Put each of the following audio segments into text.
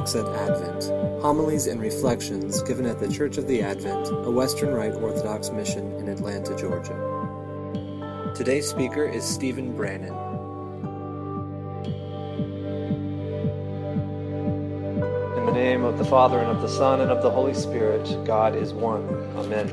Talks at Advent, homilies and reflections given at the Church of the Advent, a Western Rite Orthodox mission in Atlanta, Georgia. Today's speaker is Stephen Brannan. In the name of the Father, and of the Son, and of the Holy Spirit, God is one. Amen.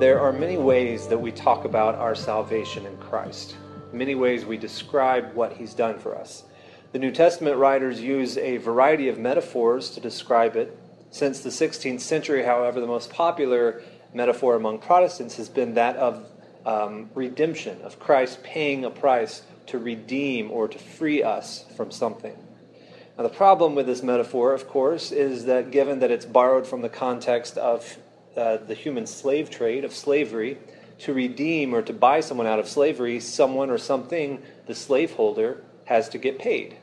There are many ways that we talk about our salvation in Christ, many ways we describe what He's done for us. The New Testament writers use a variety of metaphors to describe it. Since the 16th century, however, the most popular metaphor among Protestants has been that of um, redemption, of Christ paying a price to redeem or to free us from something. Now, the problem with this metaphor, of course, is that given that it's borrowed from the context of uh, the human slave trade, of slavery, to redeem or to buy someone out of slavery, someone or something, the slaveholder, has to get paid.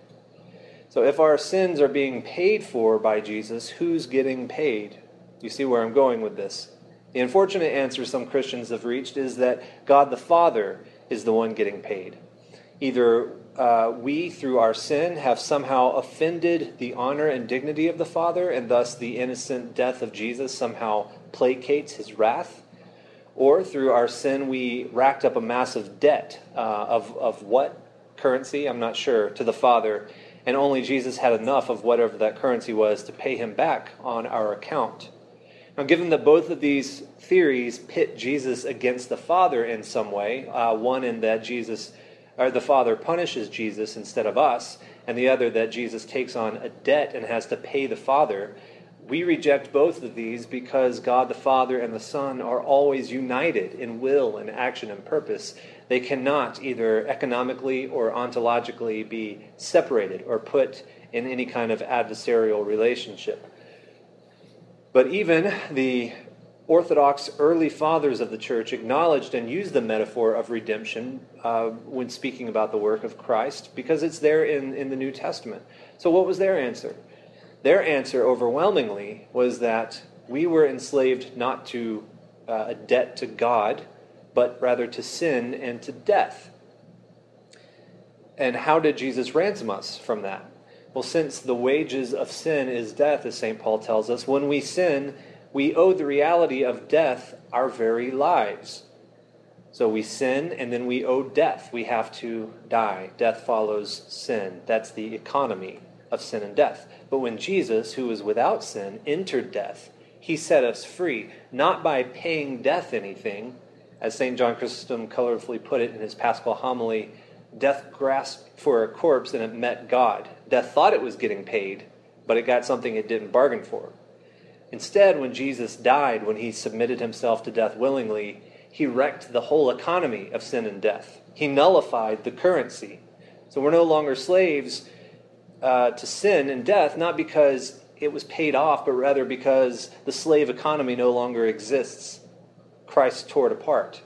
So if our sins are being paid for by Jesus, who's getting paid? You see where I'm going with this. The unfortunate answer some Christians have reached is that God the Father is the one getting paid. Either uh, we, through our sin, have somehow offended the honor and dignity of the Father, and thus the innocent death of Jesus somehow placates his wrath, or through our sin, we racked up a massive debt uh, of, of what currency? I'm not sure, to the Father and only Jesus had enough of whatever that currency was to pay him back on our account. Now, given that both of these theories pit Jesus against the Father in some way, uh, one in that Jesus or the Father punishes Jesus instead of us, and the other that Jesus takes on a debt and has to pay the Father, we reject both of these because God the Father and the Son are always united in will and action and purpose. They cannot either economically or ontologically be separated or put in any kind of adversarial relationship. But even the Orthodox early fathers of the church acknowledged and used the metaphor of redemption uh, when speaking about the work of Christ because it's there in, in the New Testament. So, what was their answer? Their answer overwhelmingly was that we were enslaved not to uh, a debt to God, but rather to sin and to death. And how did Jesus ransom us from that? Well, since the wages of sin is death, as St. Paul tells us, when we sin, we owe the reality of death our very lives. So we sin and then we owe death. We have to die. Death follows sin. That's the economy of sin and death. But when Jesus, who was without sin, entered death, he set us free, not by paying death anything, as St. John Chrysostom colorfully put it in his Paschal homily, death grasped for a corpse and it met God. Death thought it was getting paid, but it got something it didn't bargain for. Instead, when Jesus died, when he submitted himself to death willingly, he wrecked the whole economy of sin and death. He nullified the currency. So we're no longer slaves uh, to sin and death, not because it was paid off, but rather because the slave economy no longer exists. Christ tore it apart.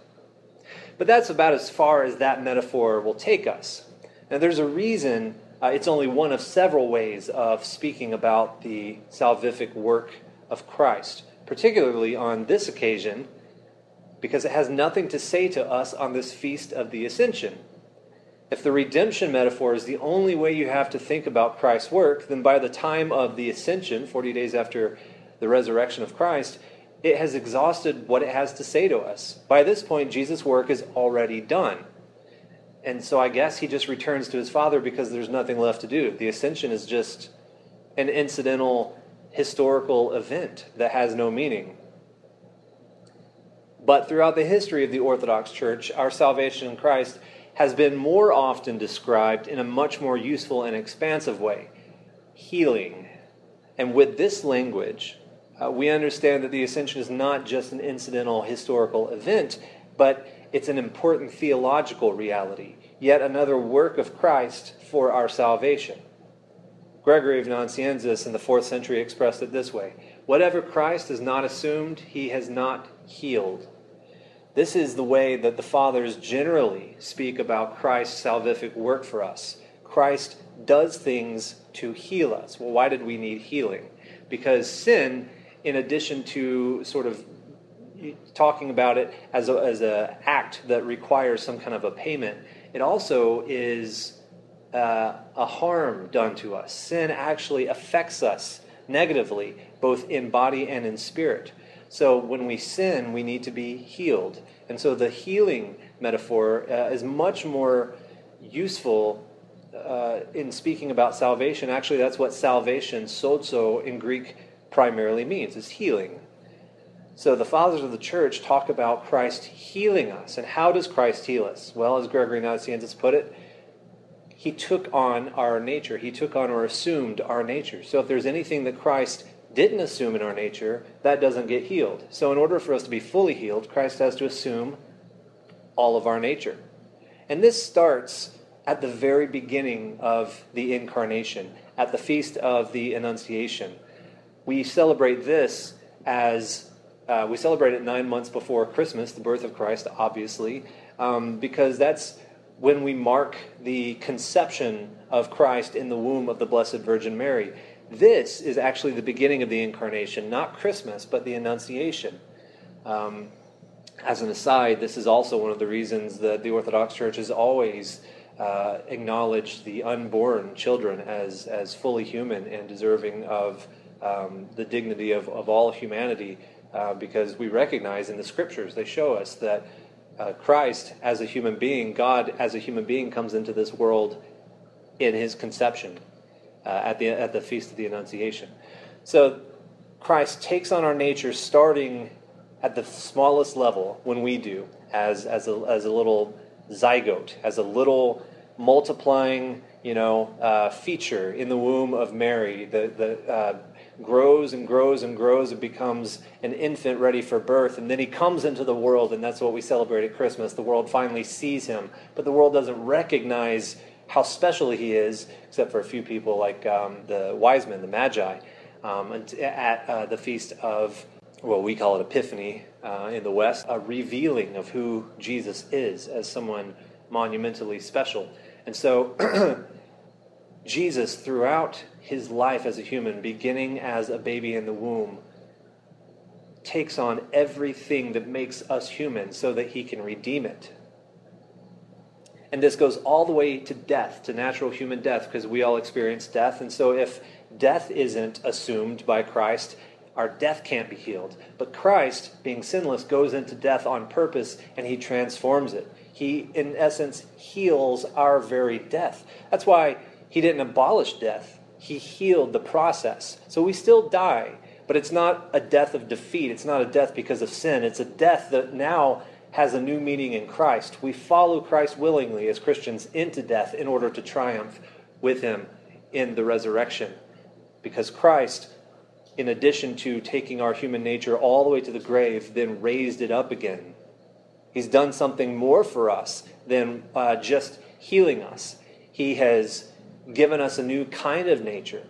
But that's about as far as that metaphor will take us. Now, there's a reason uh, it's only one of several ways of speaking about the salvific work of Christ, particularly on this occasion, because it has nothing to say to us on this feast of the Ascension. If the redemption metaphor is the only way you have to think about Christ's work, then by the time of the Ascension, 40 days after the resurrection of Christ, it has exhausted what it has to say to us. By this point, Jesus' work is already done. And so I guess he just returns to his Father because there's nothing left to do. The ascension is just an incidental historical event that has no meaning. But throughout the history of the Orthodox Church, our salvation in Christ has been more often described in a much more useful and expansive way healing. And with this language, uh, we understand that the ascension is not just an incidental historical event, but it's an important theological reality, yet another work of Christ for our salvation. Gregory of Nazianzus in the fourth century expressed it this way Whatever Christ has not assumed, he has not healed. This is the way that the fathers generally speak about Christ's salvific work for us. Christ does things to heal us. Well, why did we need healing? Because sin in addition to sort of talking about it as a, as a act that requires some kind of a payment, it also is uh, a harm done to us. Sin actually affects us negatively, both in body and in spirit. So when we sin, we need to be healed. And so the healing metaphor uh, is much more useful uh, in speaking about salvation. Actually, that's what salvation, sozo, in Greek primarily means, is healing. So the fathers of the church talk about Christ healing us. And how does Christ heal us? Well, as Gregory Nazianzus put it, he took on our nature. He took on or assumed our nature. So if there's anything that Christ didn't assume in our nature, that doesn't get healed. So in order for us to be fully healed, Christ has to assume all of our nature. And this starts at the very beginning of the incarnation, at the feast of the Annunciation. We celebrate this as uh, we celebrate it nine months before Christmas, the birth of Christ, obviously, um, because that's when we mark the conception of Christ in the womb of the Blessed Virgin Mary. This is actually the beginning of the incarnation, not Christmas, but the Annunciation. Um, as an aside, this is also one of the reasons that the Orthodox Church has always uh, acknowledged the unborn children as, as fully human and deserving of um, the dignity of, of all humanity uh, because we recognize in the scriptures, they show us that uh, Christ, as a human being, God as a human being, comes into this world in his conception uh, at, the, at the Feast of the Annunciation. So Christ takes on our nature starting at the smallest level when we do, as, as, a, as a little zygote, as a little multiplying you know, uh, feature in the womb of Mary, the, the uh, grows and grows and grows and becomes an infant ready for birth. And then he comes into the world, and that's what we celebrate at Christmas. The world finally sees him, but the world doesn't recognize how special he is, except for a few people like um, the wise men, the magi, um, at uh, the feast of, well, we call it Epiphany uh, in the West, a revealing of who Jesus is as someone monumentally special. And so, Jesus, throughout his life as a human, beginning as a baby in the womb, takes on everything that makes us human so that he can redeem it. And this goes all the way to death, to natural human death, because we all experience death. And so if death isn't assumed by Christ, our death can't be healed. But Christ, being sinless, goes into death on purpose and he transforms it. He, in essence, heals our very death. That's why he didn't abolish death he healed the process. So we still die, but it's not a death of defeat. It's not a death because of sin. It's a death that now has a new meaning in Christ. We follow Christ willingly as Christians into death in order to triumph with him in the resurrection. Because Christ, in addition to taking our human nature all the way to the grave, then raised it up again. He's done something more for us than uh, just healing us. He has given us a new kind of nature.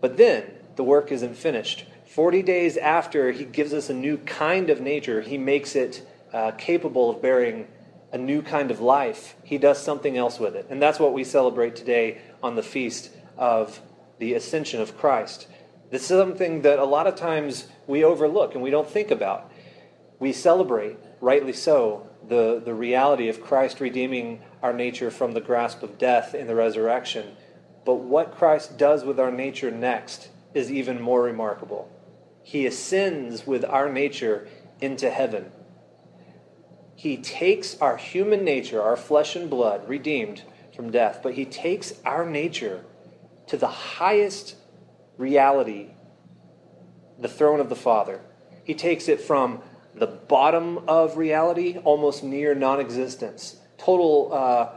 But then the work isn't finished. 40 days after he gives us a new kind of nature, he makes it uh, capable of bearing a new kind of life. He does something else with it. And that's what we celebrate today on the feast of the ascension of Christ. This is something that a lot of times we overlook and we don't think about. We celebrate, rightly so, the, the reality of Christ redeeming our nature from the grasp of death in the resurrection. But what Christ does with our nature next is even more remarkable. He ascends with our nature into heaven. He takes our human nature, our flesh and blood, redeemed from death, but he takes our nature to the highest reality, the throne of the Father. He takes it from the bottom of reality, almost near non existence, total uh,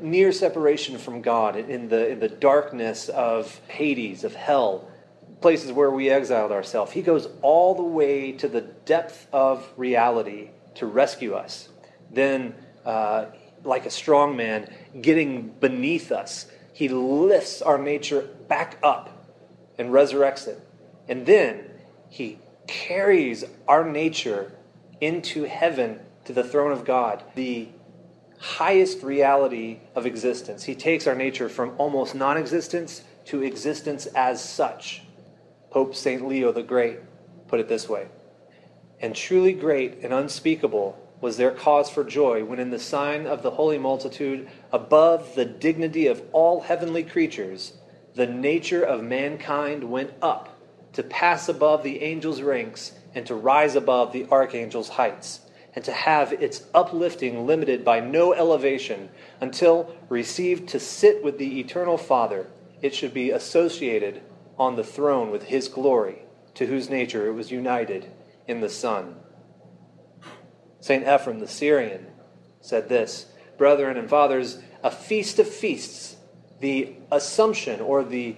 near separation from God, in the, in the darkness of Hades, of hell, places where we exiled ourselves. He goes all the way to the depth of reality to rescue us. Then, uh, like a strong man, getting beneath us, he lifts our nature back up and resurrects it. And then he carries our nature into heaven to the throne of God. The highest reality of existence. He takes our nature from almost non existence to existence as such. Pope St. Leo the Great put it this way And truly great and unspeakable was their cause for joy when, in the sign of the holy multitude, above the dignity of all heavenly creatures, the nature of mankind went up to pass above the angels' ranks and to rise above the archangels' heights, and to have its uplifting limited by no elevation until, received to sit with the eternal Father, it should be associated on the throne with his glory, to whose nature it was united in the Son. St. Ephrem the Syrian said this Brethren and fathers, a feast of feasts, the assumption or the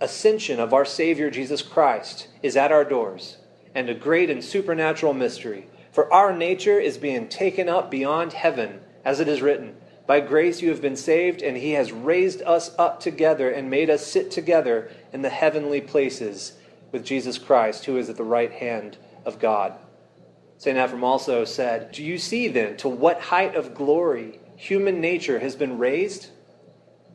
ascension of our Savior Jesus Christ is at our doors, and a great and supernatural mystery. For our nature is being taken up beyond heaven, as it is written. By grace you have been saved, and he has raised us up together and made us sit together in the heavenly places with Jesus Christ, who is at the right hand of God. St. Ephrem also said, Do you see then to what height of glory human nature has been raised?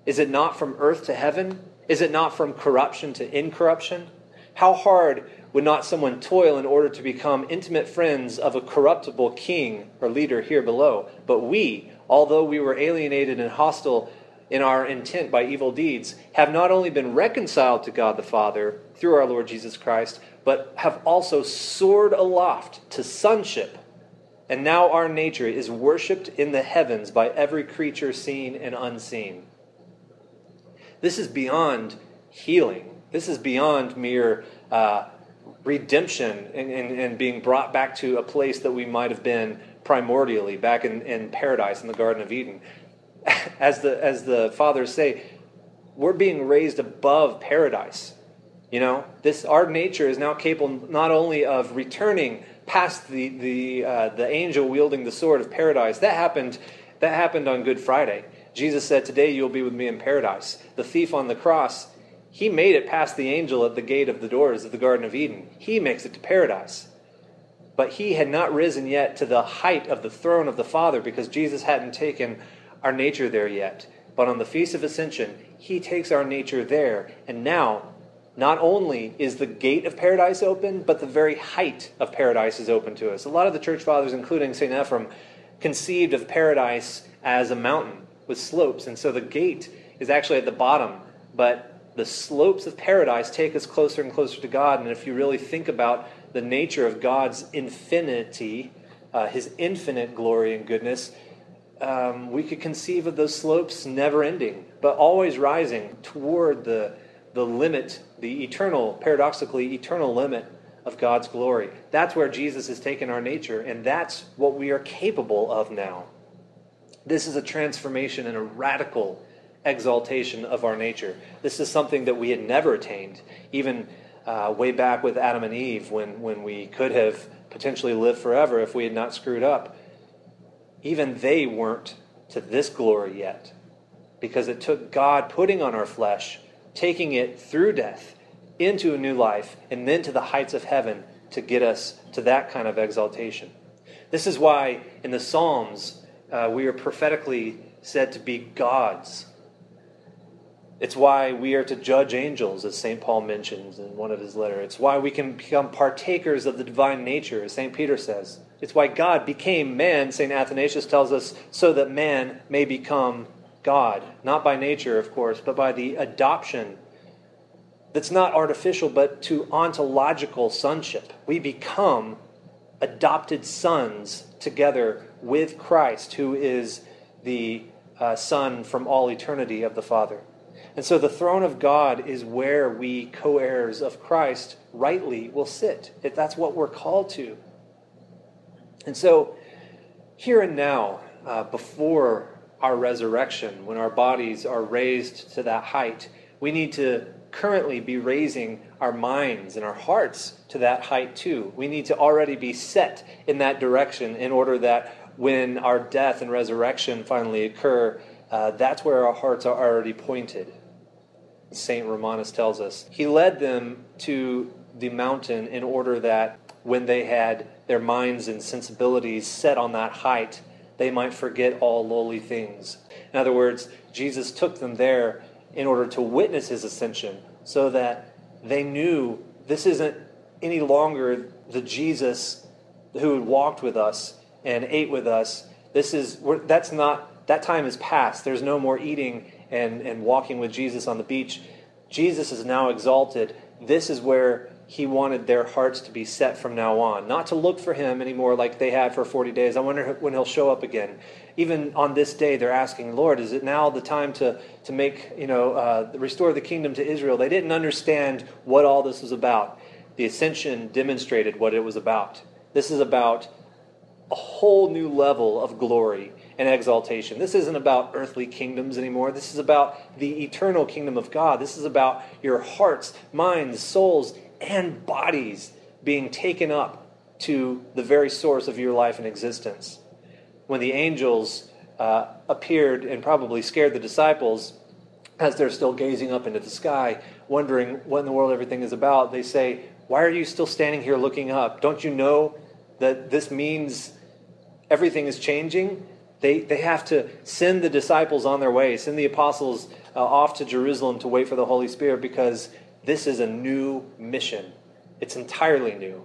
Is it not from earth to heaven? Is it not from corruption to incorruption? How hard would not someone toil in order to become intimate friends of a corruptible king or leader here below? But we, although we were alienated and hostile in our intent by evil deeds, have not only been reconciled to God the Father through our Lord Jesus Christ, but have also soared aloft to sonship. And now our nature is worshipped in the heavens by every creature seen and unseen. This is beyond healing. This is beyond mere uh, redemption and, and, and, being brought back to a place that we might have been primordially, back in, in paradise in the Garden of Eden. As the, as the fathers say, we're being raised above paradise. You know, this our nature is now capable not only of returning past the the uh, the angel wielding the sword of paradise. That happened. That happened on Good Friday. Jesus said, "Today you'll be with me in paradise." The thief on the cross, he made it past the angel at the gate of the doors of the Garden of Eden. He makes it to paradise. But he had not risen yet to the height of the throne of the Father because Jesus hadn't taken our nature there yet. But on the Feast of Ascension, he takes our nature there. And now not only is the gate of paradise open, but the very height of paradise is open to us. A lot of the church fathers, including St. Ephrem, conceived of paradise as a mountain with slopes, and so the gate is actually at the bottom, but the slopes of paradise take us closer and closer to God. And if you really think about the nature of God's infinity, uh, his infinite glory and goodness, um, we could conceive of those slopes never ending, but always rising toward the the limit, the eternal, paradoxically eternal limit of God's glory. That's where Jesus has taken our nature, and that's what we are capable of now. This is a transformation and a radical exaltation of our nature. This is something that we had never attained, even uh, way back with Adam and Eve, when, when we could have potentially lived forever if we had not screwed up. Even they weren't to this glory yet, because it took God putting on our flesh taking it through death into a new life and then to the heights of heaven to get us to that kind of exaltation. This is why in the Psalms uh, we are prophetically said to be gods. It's why we are to judge angels, as St. Paul mentions in one of his letters. It's why we can become partakers of the divine nature, as St. Peter says. It's why God became man, St. Athanasius tells us, so that man may become God, not by nature, of course, but by the adoption that's not artificial, but to ontological sonship. We become adopted sons together with Christ, who is the uh, Son from all eternity of the Father. And so the throne of God is where we, co heirs of Christ, rightly will sit. If that's what we're called to. And so, here and now, uh, before our resurrection, when our bodies are raised to that height, we need to currently be raising our minds and our hearts to that height too. We need to already be set in that direction in order that when our death and resurrection finally occur, uh, that's where our hearts are already pointed. St. Romanus tells us. He led them to the mountain in order that when they had their minds and sensibilities set on that height, they might forget all lowly things. In other words, Jesus took them there in order to witness his ascension so that they knew this isn't any longer the Jesus who walked with us and ate with us. This is that's not that time is past. There's no more eating and, and walking with Jesus on the beach. Jesus is now exalted. This is where he wanted their hearts to be set from now on, not to look for him anymore like they had for 40 days. I wonder when he'll show up again. Even on this day, they're asking, Lord, is it now the time to, to make, you know, uh, restore the kingdom to Israel? They didn't understand what all this was about. The ascension demonstrated what it was about. This is about a whole new level of glory and exaltation. This isn't about earthly kingdoms anymore. This is about the eternal kingdom of God. This is about your hearts, minds, souls, and bodies being taken up to the very source of your life and existence. When the angels uh, appeared and probably scared the disciples as they're still gazing up into the sky, wondering what in the world everything is about, they say, Why are you still standing here looking up? Don't you know that this means everything is changing? They, they have to send the disciples on their way, send the apostles uh, off to Jerusalem to wait for the Holy Spirit because this is a new mission. It's entirely new.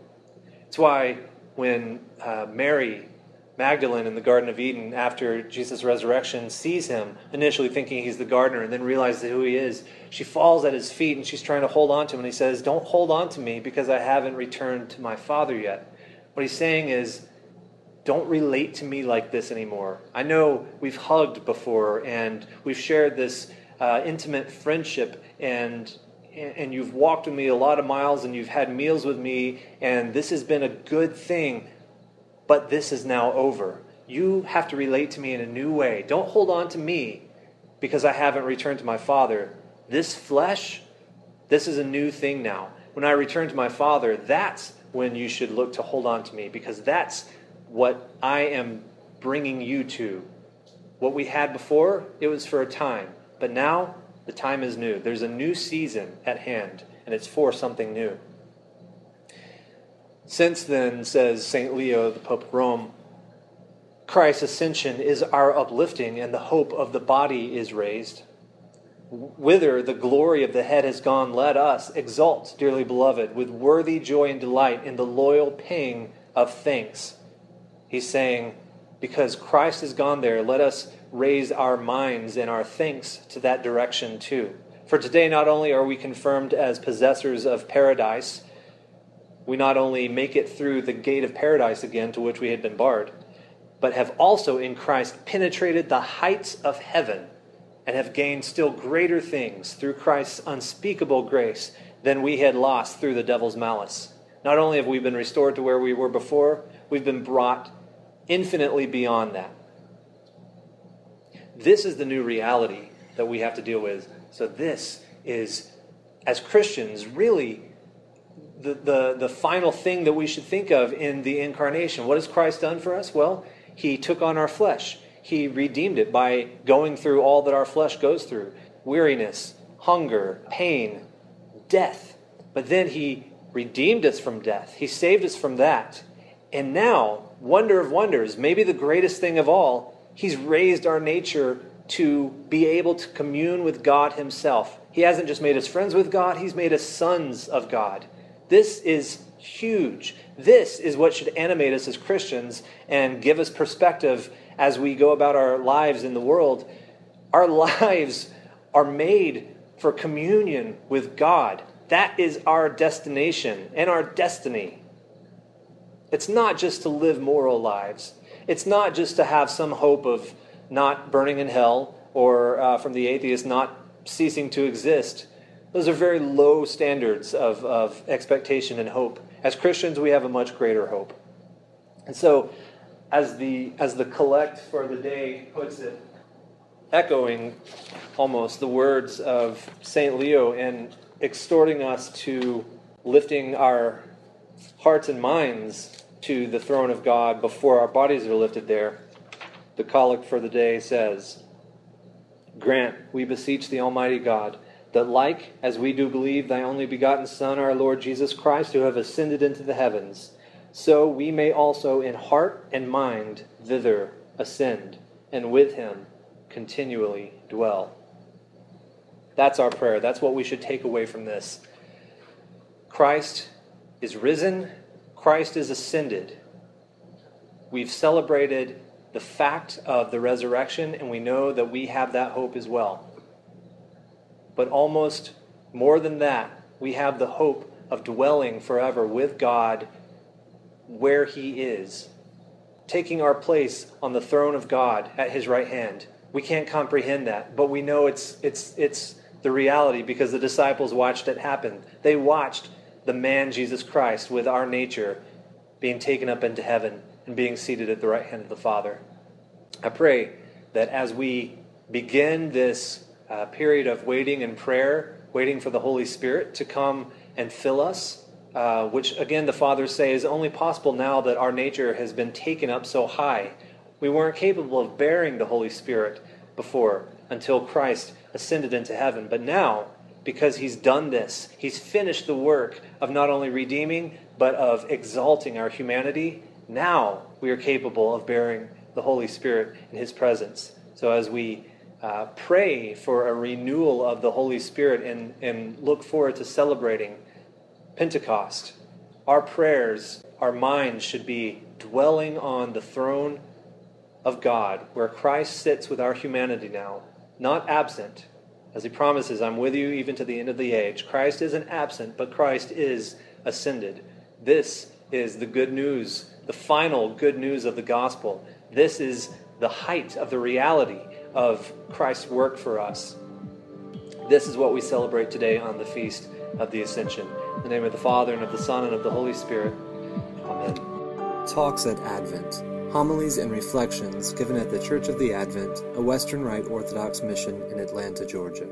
It's why when uh, Mary Magdalene in the Garden of Eden, after Jesus' resurrection, sees him, initially thinking he's the gardener, and then realizes who he is, she falls at his feet and she's trying to hold on to him. And he says, Don't hold on to me because I haven't returned to my Father yet. What he's saying is, don't relate to me like this anymore. I know we've hugged before and we've shared this uh, intimate friendship and and you've walked with me a lot of miles and you've had meals with me and this has been a good thing but this is now over. You have to relate to me in a new way. Don't hold on to me because i haven't returned to my father. This flesh this is a new thing now. When i return to my father that's when you should look to hold on to me because that's what I am bringing you to. What we had before, it was for a time. But now, the time is new. There's a new season at hand, and it's for something new. Since then, says St. Leo, the Pope of Rome, Christ's ascension is our uplifting, and the hope of the body is raised. Whither the glory of the head has gone, let us exult, dearly beloved, with worthy joy and delight in the loyal paying of thanks He's saying, because Christ has gone there, let us raise our minds and our thinks to that direction too. For today, not only are we confirmed as possessors of paradise, we not only make it through the gate of paradise again to which we had been barred, but have also in Christ penetrated the heights of heaven and have gained still greater things through Christ's unspeakable grace than we had lost through the devil's malice. Not only have we been restored to where we were before, we've been brought infinitely beyond that. This is the new reality that we have to deal with. So, this is, as Christians, really the, the, the final thing that we should think of in the incarnation. What has Christ done for us? Well, he took on our flesh, he redeemed it by going through all that our flesh goes through weariness, hunger, pain, death. But then he redeemed us from death, he saved us from that. And now wonder of wonders, maybe the greatest thing of all, He's raised our nature to be able to commune with God Himself. He hasn't just made us friends with God, He's made us sons of God. This is huge. This is what should animate us as Christians and give us perspective as we go about our lives in the world. Our lives are made for communion with God. That is our destination and our destiny. It's not just to live moral lives. It's not just to have some hope of not burning in hell or uh, from the atheist not ceasing to exist. Those are very low standards of, of expectation and hope. As Christians, we have a much greater hope. And so, as the, as the collect for the day puts it, echoing almost the words of St. Leo and exhorting us to lifting our hearts and minds to the throne of God before our bodies are lifted there, the collect for the day says, Grant, we beseech the Almighty God, that like as we do believe thy only begotten Son, our Lord Jesus Christ, who have ascended into the heavens, so we may also in heart and mind thither ascend, and with him continually dwell. That's our prayer. That's what we should take away from this. Christ is risen Christ is ascended. We've celebrated the fact of the resurrection, and we know that we have that hope as well. But almost more than that, we have the hope of dwelling forever with God where He is, taking our place on the throne of God at His right hand. We can't comprehend that, but we know it's, it's, it's the reality because the disciples watched it happen. They watched the man Jesus Christ with our nature being taken up into heaven and being seated at the right hand of the Father. I pray that as we begin this uh, period of waiting and prayer, waiting for the Holy Spirit to come and fill us, uh, which again the fathers say is only possible now that our nature has been taken up so high. We weren't capable of bearing the Holy Spirit before until Christ ascended into heaven. But now, because he's done this, he's finished the work of not only redeeming, but of exalting our humanity. Now we are capable of bearing the Holy Spirit in his presence. So as we uh, pray for a renewal of the Holy Spirit and, and look forward to celebrating Pentecost, our prayers, our minds should be dwelling on the throne of God, where Christ sits with our humanity now, not absent, as he promises, I'm with you even to the end of the age. Christ isn't absent, but Christ is ascended. This is the good news, the final good news of the gospel. This is the height of the reality of Christ's work for us. This is what we celebrate today on the feast of the Ascension. In the name of the Father, and of the Son, and of the Holy Spirit. Amen. Talks at Advent Homilies and Reflections given at the Church of the Advent, a Western Rite Orthodox mission in Atlanta, Georgia.